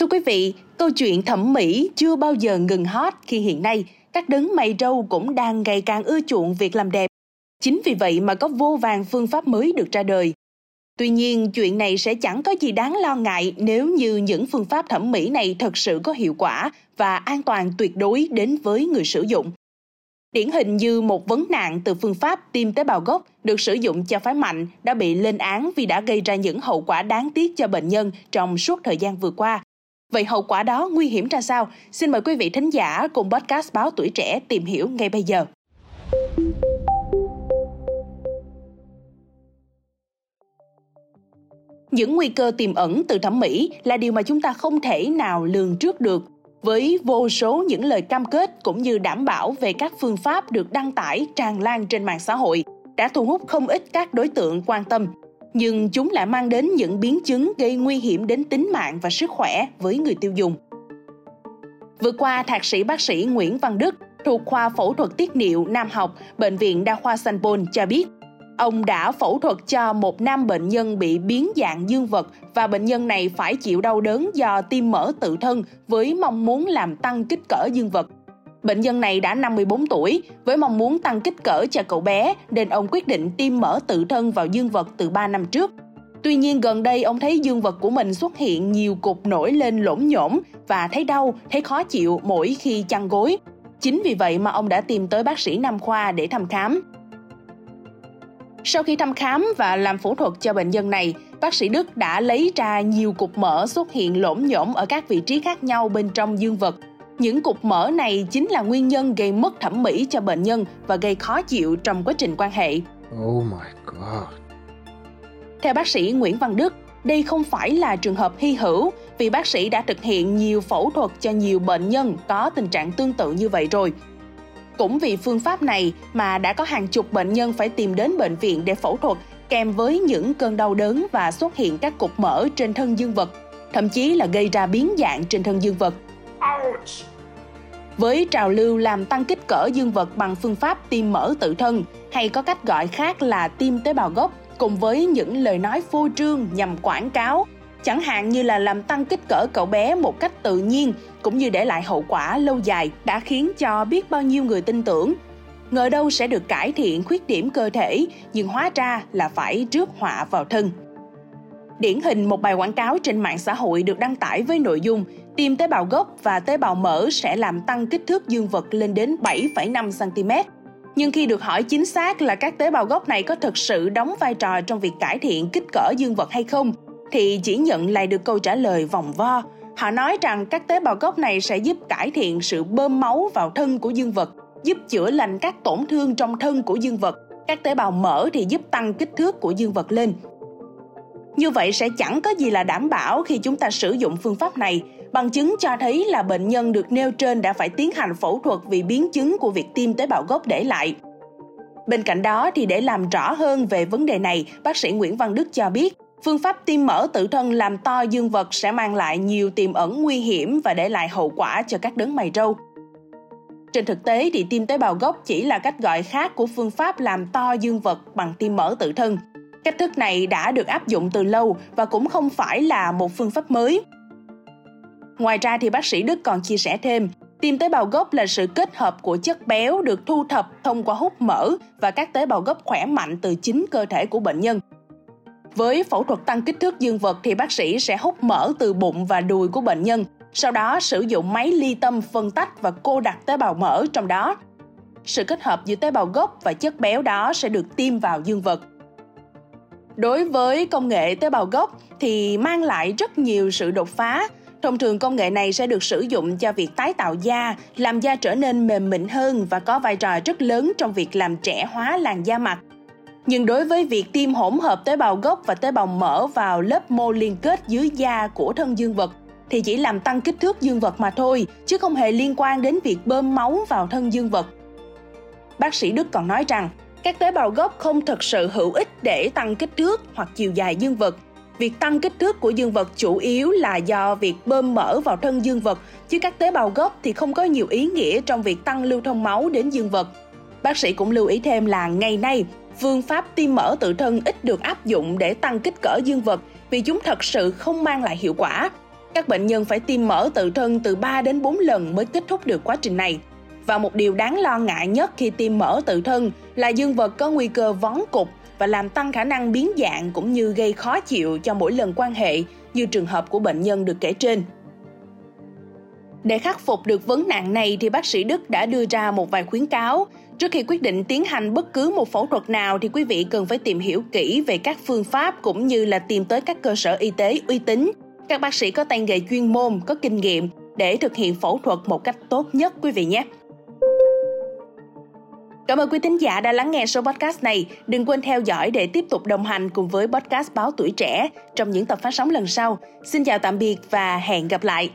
Thưa quý vị, câu chuyện thẩm mỹ chưa bao giờ ngừng hot khi hiện nay các đấng mày râu cũng đang ngày càng ưa chuộng việc làm đẹp. Chính vì vậy mà có vô vàng phương pháp mới được ra đời. Tuy nhiên, chuyện này sẽ chẳng có gì đáng lo ngại nếu như những phương pháp thẩm mỹ này thật sự có hiệu quả và an toàn tuyệt đối đến với người sử dụng. Điển hình như một vấn nạn từ phương pháp tiêm tế bào gốc được sử dụng cho phái mạnh đã bị lên án vì đã gây ra những hậu quả đáng tiếc cho bệnh nhân trong suốt thời gian vừa qua. Vậy hậu quả đó nguy hiểm ra sao? Xin mời quý vị thính giả cùng podcast Báo Tuổi Trẻ tìm hiểu ngay bây giờ. Những nguy cơ tiềm ẩn từ thẩm mỹ là điều mà chúng ta không thể nào lường trước được với vô số những lời cam kết cũng như đảm bảo về các phương pháp được đăng tải, tràn lan trên mạng xã hội, đã thu hút không ít các đối tượng quan tâm nhưng chúng lại mang đến những biến chứng gây nguy hiểm đến tính mạng và sức khỏe với người tiêu dùng. Vừa qua, thạc sĩ bác sĩ Nguyễn Văn Đức thuộc khoa phẫu thuật tiết niệu Nam học, Bệnh viện Đa khoa Sanh cho biết, ông đã phẫu thuật cho một nam bệnh nhân bị biến dạng dương vật và bệnh nhân này phải chịu đau đớn do tim mở tự thân với mong muốn làm tăng kích cỡ dương vật. Bệnh nhân này đã 54 tuổi, với mong muốn tăng kích cỡ cho cậu bé nên ông quyết định tiêm mỡ tự thân vào dương vật từ 3 năm trước. Tuy nhiên gần đây ông thấy dương vật của mình xuất hiện nhiều cục nổi lên lỗm nhổm và thấy đau, thấy khó chịu mỗi khi chăn gối. Chính vì vậy mà ông đã tìm tới bác sĩ nam khoa để thăm khám. Sau khi thăm khám và làm phẫu thuật cho bệnh nhân này, bác sĩ Đức đã lấy ra nhiều cục mỡ xuất hiện lỗm nhổm ở các vị trí khác nhau bên trong dương vật những cục mỡ này chính là nguyên nhân gây mất thẩm mỹ cho bệnh nhân và gây khó chịu trong quá trình quan hệ. Oh my god. Theo bác sĩ Nguyễn Văn Đức, đây không phải là trường hợp hy hữu vì bác sĩ đã thực hiện nhiều phẫu thuật cho nhiều bệnh nhân có tình trạng tương tự như vậy rồi. Cũng vì phương pháp này mà đã có hàng chục bệnh nhân phải tìm đến bệnh viện để phẫu thuật kèm với những cơn đau đớn và xuất hiện các cục mỡ trên thân dương vật, thậm chí là gây ra biến dạng trên thân dương vật. Với trào lưu làm tăng kích cỡ dương vật bằng phương pháp tiêm mỡ tự thân hay có cách gọi khác là tiêm tế bào gốc cùng với những lời nói phô trương nhằm quảng cáo, chẳng hạn như là làm tăng kích cỡ cậu bé một cách tự nhiên cũng như để lại hậu quả lâu dài đã khiến cho biết bao nhiêu người tin tưởng. Ngờ đâu sẽ được cải thiện khuyết điểm cơ thể, nhưng hóa ra là phải rước họa vào thân. Điển hình một bài quảng cáo trên mạng xã hội được đăng tải với nội dung tiêm tế bào gốc và tế bào mỡ sẽ làm tăng kích thước dương vật lên đến 7,5 cm. Nhưng khi được hỏi chính xác là các tế bào gốc này có thực sự đóng vai trò trong việc cải thiện kích cỡ dương vật hay không, thì chỉ nhận lại được câu trả lời vòng vo. Họ nói rằng các tế bào gốc này sẽ giúp cải thiện sự bơm máu vào thân của dương vật, giúp chữa lành các tổn thương trong thân của dương vật. Các tế bào mỡ thì giúp tăng kích thước của dương vật lên. Như vậy sẽ chẳng có gì là đảm bảo khi chúng ta sử dụng phương pháp này. Bằng chứng cho thấy là bệnh nhân được nêu trên đã phải tiến hành phẫu thuật vì biến chứng của việc tiêm tế bào gốc để lại. Bên cạnh đó thì để làm rõ hơn về vấn đề này, bác sĩ Nguyễn Văn Đức cho biết, phương pháp tiêm mỡ tự thân làm to dương vật sẽ mang lại nhiều tiềm ẩn nguy hiểm và để lại hậu quả cho các đấng mày râu. Trên thực tế thì tiêm tế bào gốc chỉ là cách gọi khác của phương pháp làm to dương vật bằng tiêm mỡ tự thân. Cách thức này đã được áp dụng từ lâu và cũng không phải là một phương pháp mới. Ngoài ra thì bác sĩ Đức còn chia sẻ thêm, tiêm tế bào gốc là sự kết hợp của chất béo được thu thập thông qua hút mỡ và các tế bào gốc khỏe mạnh từ chính cơ thể của bệnh nhân. Với phẫu thuật tăng kích thước dương vật thì bác sĩ sẽ hút mỡ từ bụng và đùi của bệnh nhân, sau đó sử dụng máy ly tâm phân tách và cô đặt tế bào mỡ trong đó. Sự kết hợp giữa tế bào gốc và chất béo đó sẽ được tiêm vào dương vật. Đối với công nghệ tế bào gốc thì mang lại rất nhiều sự đột phá. Thông thường công nghệ này sẽ được sử dụng cho việc tái tạo da, làm da trở nên mềm mịn hơn và có vai trò rất lớn trong việc làm trẻ hóa làn da mặt. Nhưng đối với việc tiêm hỗn hợp tế bào gốc và tế bào mỡ vào lớp mô liên kết dưới da của thân dương vật thì chỉ làm tăng kích thước dương vật mà thôi, chứ không hề liên quan đến việc bơm máu vào thân dương vật. Bác sĩ Đức còn nói rằng, các tế bào gốc không thực sự hữu ích để tăng kích thước hoặc chiều dài dương vật. Việc tăng kích thước của dương vật chủ yếu là do việc bơm mỡ vào thân dương vật, chứ các tế bào gốc thì không có nhiều ý nghĩa trong việc tăng lưu thông máu đến dương vật. Bác sĩ cũng lưu ý thêm là ngày nay, phương pháp tiêm mỡ tự thân ít được áp dụng để tăng kích cỡ dương vật vì chúng thật sự không mang lại hiệu quả. Các bệnh nhân phải tiêm mỡ tự thân từ 3 đến 4 lần mới kết thúc được quá trình này. Và một điều đáng lo ngại nhất khi tiêm mỡ tự thân là dương vật có nguy cơ vón cục và làm tăng khả năng biến dạng cũng như gây khó chịu cho mỗi lần quan hệ như trường hợp của bệnh nhân được kể trên. Để khắc phục được vấn nạn này thì bác sĩ Đức đã đưa ra một vài khuyến cáo. Trước khi quyết định tiến hành bất cứ một phẫu thuật nào thì quý vị cần phải tìm hiểu kỹ về các phương pháp cũng như là tìm tới các cơ sở y tế uy tín. Các bác sĩ có tay nghề chuyên môn, có kinh nghiệm để thực hiện phẫu thuật một cách tốt nhất quý vị nhé. Cảm ơn quý thính giả đã lắng nghe số podcast này. Đừng quên theo dõi để tiếp tục đồng hành cùng với podcast Báo Tuổi Trẻ trong những tập phát sóng lần sau. Xin chào tạm biệt và hẹn gặp lại.